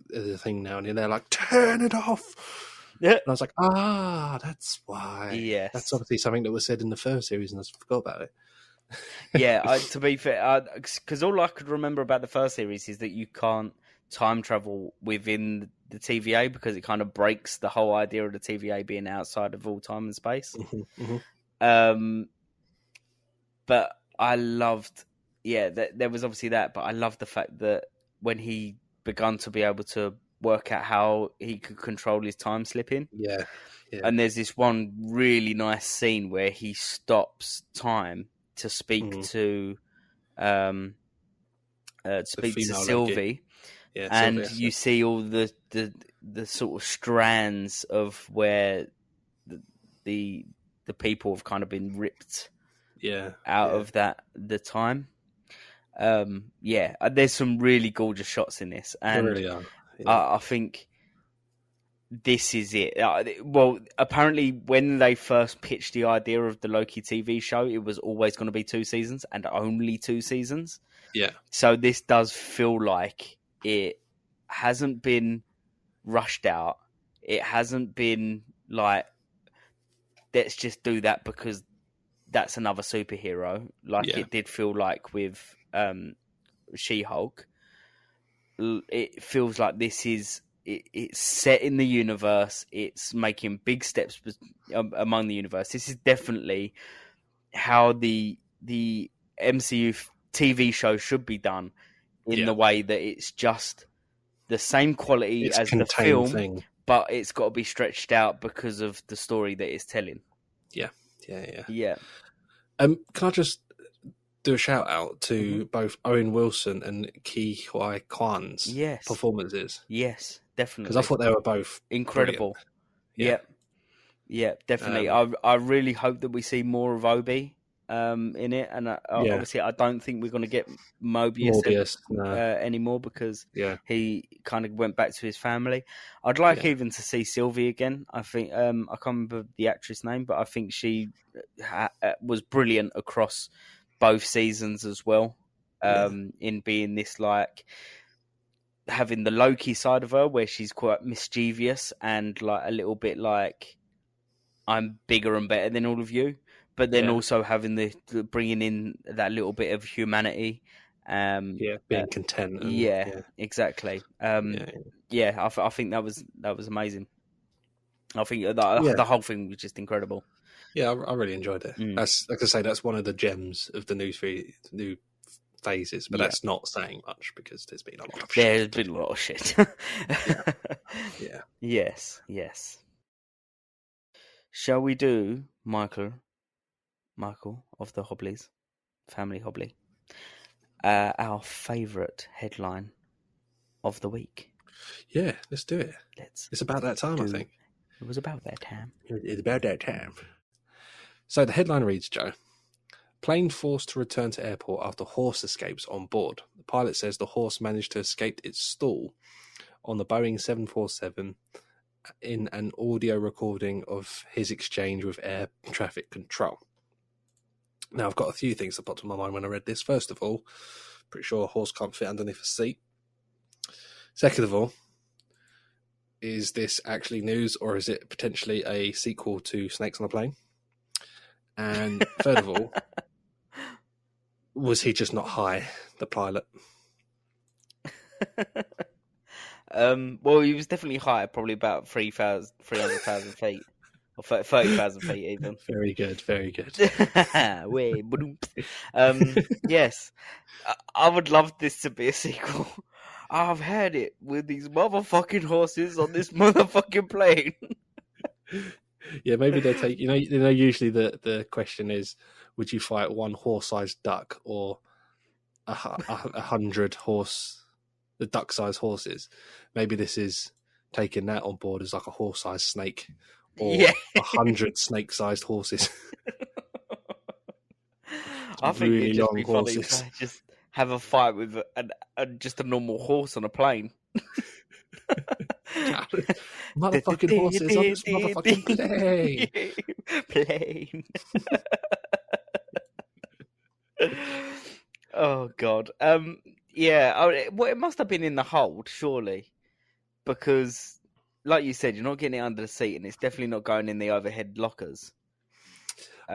is a thing now. And they're like, "Turn it off." Yeah. And I was like, ah, that's why. Yes. That's obviously something that was said in the first series, and I forgot about it. yeah, I, to be fair, because all I could remember about the first series is that you can't time travel within the TVA because it kind of breaks the whole idea of the TVA being outside of all time and space. Mhm, mhm. Um, but I loved, yeah, th- there was obviously that, but I loved the fact that when he begun to be able to work out how he could control his time slipping, Yeah, Yeah. and there's this one really nice scene where he stops time to speak Mhm. to um uh, to speak to Sylvie yeah. and Sylvia. you see all the, the the sort of strands of where the the, the people have kind of been ripped yeah, out yeah. of that the time um yeah uh, there's some really gorgeous shots in this and really are. Yeah. I, I think this is it. Uh, Well, apparently, when they first pitched the idea of the Loki TV show, it was always going to be two seasons and only two seasons. yeah, So this does feel like it hasn't been rushed out. It hasn't been like let's just do that because that's another superhero. Like Yeah. it did feel like with um, She Hulk. It feels like this is it, it's set in the universe. It's making big steps um, among the universe. This is definitely how the the MCU TV show should be done in Yeah. the way that it's just the same quality it's as the film, thing. but it's got to be stretched out because of the story that it's telling. Yeah, yeah. Yeah, Yeah. Um, can I just do a shout out to Mm-hmm. both Owen Wilson and Ke Huy Quan's yes, performances yes, definitely. because I thought they were both incredible. Yeah. Yeah, yeah, definitely. Um, I I really hope that we see more of Obi um, in it, and uh, Yeah. obviously I don't think we're going to get Mobius, Morbius. No, uh, anymore because yeah, he kind of went back to his family. I'd like Yeah. even to see Sylvie again. I think um, I can't remember the actress name, but I think she ha- uh, was brilliant across both seasons as well. Um, in being this like having the Loki side of her, where she's quite mischievous and like a little bit like I'm bigger and better than all of you, but then Yeah. also having the, the bringing in that little bit of humanity. Um, Yeah, being content. And, yeah, yeah, exactly. Um, yeah. yeah, I, th- I think that was that was amazing. I think that, Yeah. the whole thing was just incredible. Yeah, I, I really enjoyed it. Mm. That's like I say, that's one of the gems of the new three new phases, but Yeah. that's not saying much because there's been a lot of shit. There's been a lot of shit. Yeah. Yes, yes. Shall we do Michael, Michael of the Hobblies, Family Hobbly, uh, our favourite headline of the week? Yeah, let's do it. Let's. It's about that time, I think. It was about that time. It's about that time. So the headline reads, Joe. Plane forced to return to airport after horse escapes on board. The pilot says the horse managed to escape its stall on the Boeing 747 in an audio recording of his exchange with air traffic control. Now, I've got a few things that popped in my mind when I read this. First of all, pretty sure a horse can't fit underneath a seat. Second of all, is this actually news or is it potentially a sequel to Snakes on a Plane? And third of all, was he just not high, the pilot? um, well, he was definitely high, probably about 3,000 300,000 feet, or 30,000 feet even. Very good, very good. Way, boom. um, yes, I, I would love this to be a sequel. I've had it with these motherfucking horses on this motherfucking plane. Yeah, maybe they take you know you know usually the the question is would you fight one horse-sized duck or a, a, a hundred horse the duck-sized horses? Maybe this is taking that on board as like a horse-sized snake or Yeah. a hundred snake-sized horses. I think really it'd just be funny to just have a fight with a, just a normal horse on a plane. motherfucking horses on this motherfucking plane. plane. oh god. Um. Yeah. I, well, it must have been in the hold, surely, because, like you said, you're not getting it under the seat, and it's definitely not going in the overhead lockers.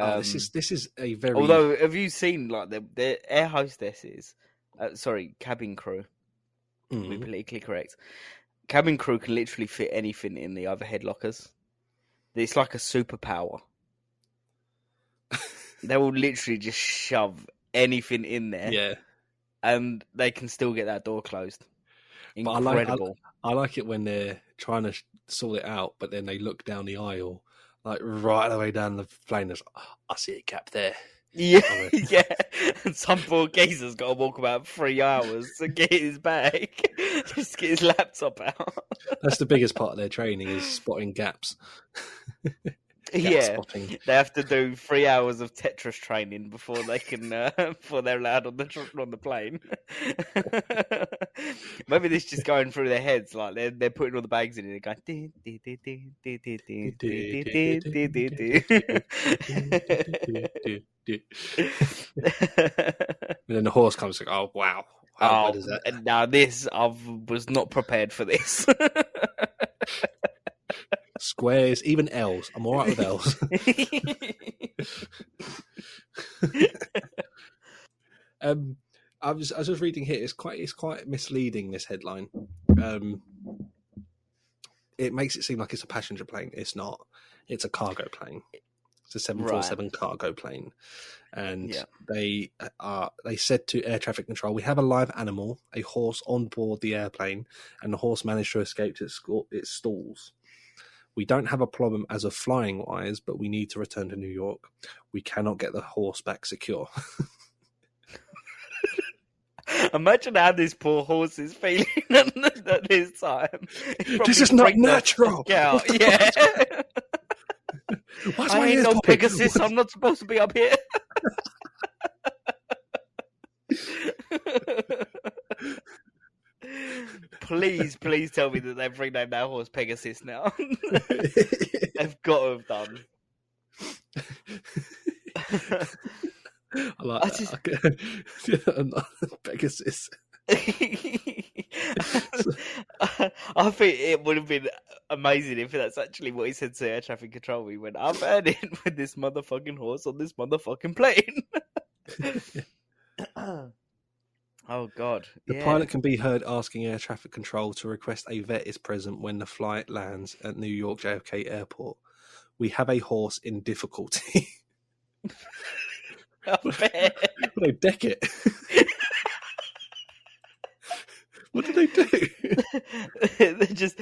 Oh, this Um, is this is a very Although, have you seen like the the air hostesses? Uh, sorry, cabin crew. To be Mm. politically correct. Cabin crew can literally fit anything in the overhead lockers. It's like a superpower. they will literally just shove anything in there, yeah. and they can still get that door closed. But I like- I- I like it when they're trying to sort it out, but then they look down the aisle, like right the way down the plane. There's, "Oh, I see a gap there. Yeah, yeah. And some poor geezer's got to walk about three hours to get his bag, just get his laptop out. That's the biggest part of their training is spotting gaps. yeah, spotting. they have to do three hours of Tetris training before they can uh, before they're allowed on the on the plane. Maybe this just going through their heads, like they're they're putting all the bags in and they're going. and then the horse comes like, oh wow. How that? Now this I was not prepared for this. Squares, even L's. I'm all right with L's. um, I was I was just reading here. It's quite it's quite misleading. This headline. Um, it makes it seem like it's a passenger plane. It's not. It's a cargo plane. It's a seven four seven cargo plane, and Yeah. they are they said to air traffic control, "We have a live animal, a horse on board the airplane, and the horse managed to escape its its stalls." We don't have a problem as of flying wise, but we need to return to New York. We cannot get the horse back secure. Imagine how this poor horse is feeling at, at this time. This is not natural. the Yeah. Why's I ain't no popping? Pegasus. I'm not supposed to be up here. please, please tell me that they've renamed that horse Pegasus now. they've got to have done. I like I that. Pegasus. I think it would have been amazing if that's actually what he said to air traffic control. We went, I'm burning with this motherfucking horse on this motherfucking plane. oh God! The yeah. pilot can be heard asking air traffic control to request a vet is present when the flight lands at New York JFK Airport. We have a horse in difficulty. Oh, Bet. they deck it. what did they do? They're just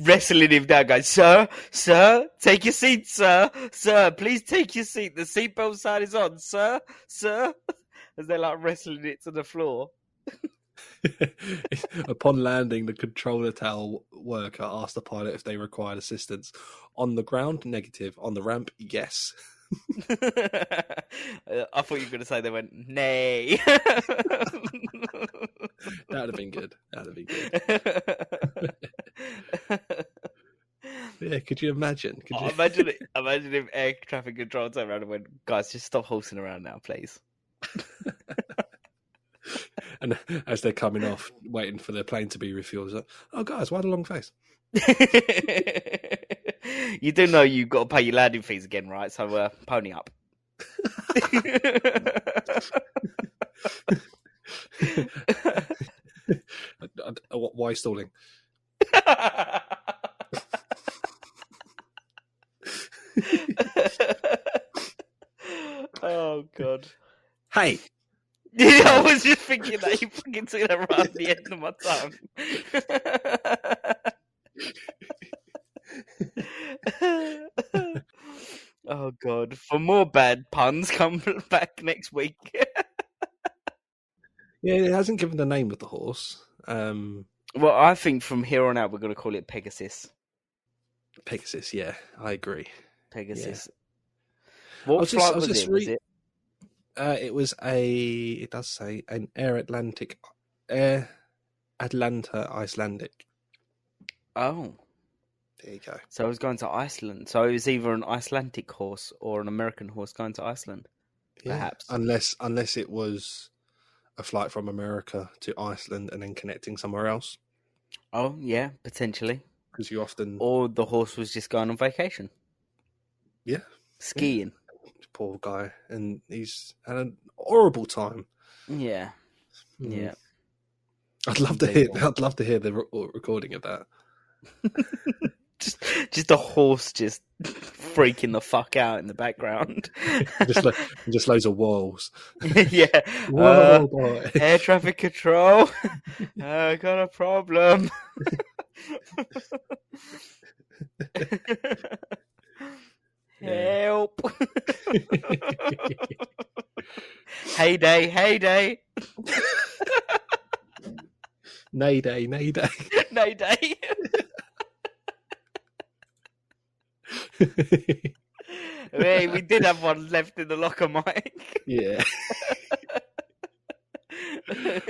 wrestling him down, going, Sir, sir, take your seat, sir, sir, please take your seat. The seatbelt sign is on, sir, sir. As they're like wrestling it to the floor. Upon landing, the controller tower worker asked the pilot if they required assistance. On the ground, negative. On the ramp, yes. I thought you were going to say they went, nay. That'd have been good. That'd have been good. Yeah, could you imagine? Could Oh, you... imagine it, imagine if air traffic control turned around and went, guys, just stop horsing around now, please. and as they're coming off, waiting for their plane to be refueled, like, oh guys, why the long face? you do know you've got to pay your landing fees again, right? So uh, pony up. Why stalling? oh god. Hey, Yeah, I was just thinking that you fucking took that right at the end of my tongue. oh god. For more bad puns, come back next week. yeah, it hasn't given the name of the horse. Um, well, I think from here on out we're gonna call it Pegasus. Pegasus. Yeah, I agree. Pegasus. I What was just- flight I was was, just it? Was it? Uh, it was a. It does say an Air Atlantic, Air Atlanta Icelandic. Oh, There you go. so I was going to Iceland. So it was either an Icelandic horse or an American horse going to Iceland. Yeah. Perhaps. unless unless it was a flight from America to Iceland and then connecting somewhere else, Oh, yeah, potentially. because you often Or the horse was just going on vacation, yeah, skiing. Poor guy, and he's had an horrible time. Yeah, Hmm. yeah. I'd love to hear. I'd love to hear the re- recording of that. Just, just a horse just freaking the fuck out in the background. Just, lo- just loads of walls. yeah. Whoa, Uh, boy. air traffic control. I got a problem. Help. heyday, heyday. Nayday, nayday. Nayday. Hey, we did have one left in the locker, Mike. yeah.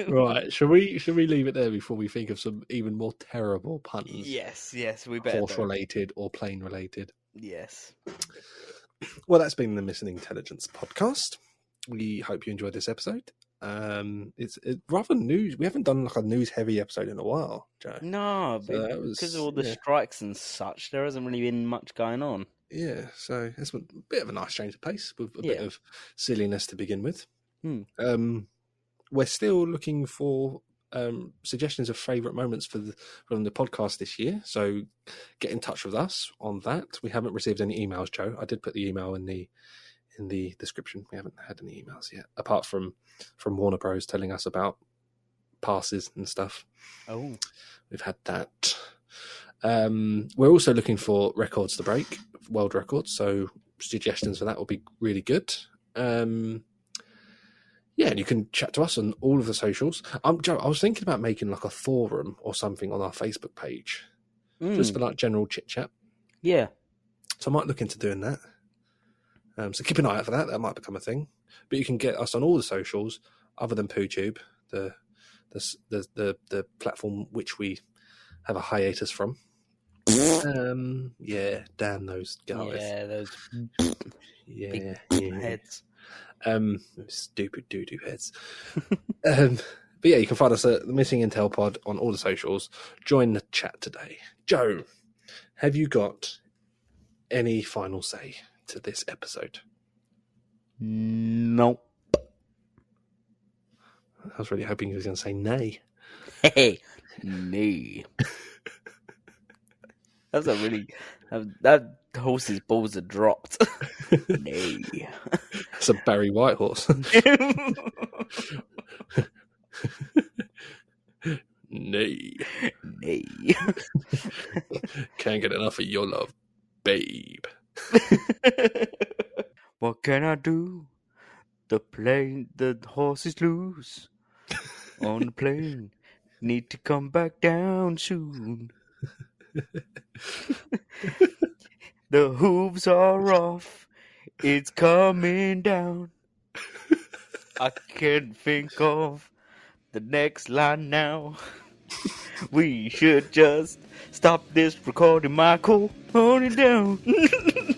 Right. Shall we? Shall we leave it there before we think of some even more terrible puns? Yes, yes, we better. Horse related or plane related. Yes. Well, that's been the Missing Intelligence podcast. We hope you enjoyed this episode. Um, it's, it's rather news. We haven't done like a news heavy episode in a while, Joe. No, So was- because of all the yeah. strikes and such, there hasn't really been much going on. Yeah, so it's a bit of a nice change of pace with a bit of silliness to begin with. Hmm. Um, we're still looking for um, suggestions of favourite moments for the, from the podcast this year. So get in touch with us on that. We haven't received any emails, Joe. I did put the email in the in the description. We haven't had any emails yet, apart from from Warner Bros. telling us about passes and stuff. Oh, We've had that. Um, we're also looking for records to break, world records. So suggestions for that will be really good. Um, yeah, and you can chat to us on all of the socials. Um, Joe, I was thinking about making like a forum or something on our Facebook page, just Mm, for like general chit chat. yeah. So I might look into doing that. Um, so keep an eye out for that. That might become a thing. But you can get us on all the socials, other than PooTube, the the the the, the platform which we have a hiatus from. um, yeah, damn those guys. Yeah, those Yeah, big yeah. heads. Um, stupid doo doo heads. um, but yeah, you can find us at the Missing Intel Pod on all the socials. Join the chat today. Joe, have you got any final say to this episode? Nope. I was really hoping you was going to say nay. Hey, nay. That's a really that, that horse's balls are dropped. nay. It's a Barry White horse. nay. nay. Can't get enough of your love, babe. what can I do? The plane, the horse is loose on the plane. Need to come back down soon. the hooves are off. It's coming down. I can't think of the next line now. we should just stop this recording, Michael. Hold it down.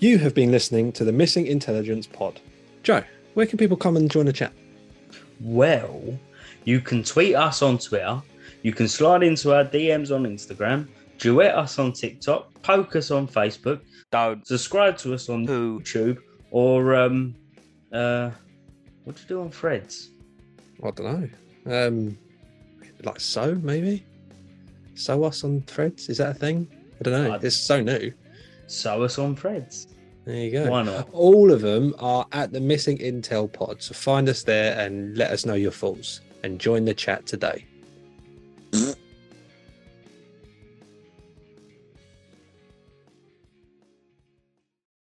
You have been listening to the Missing Intelligence Pod. Joe, where can people come and join the chat? Well, you can tweet us on Twitter. You can slide into our DMs on Instagram. Duet us on TikTok. Poke us on Facebook. Don't subscribe to us on YouTube or um uh what do you do on Threads? I don't know. Um, like so, maybe. Sew us on threads. Is that a thing? I don't know. I- It's so new. Sew us on Threads. There you go. Why not? All of them are at the Missing Intel Pod. So find us there and let us know your thoughts and join the chat today.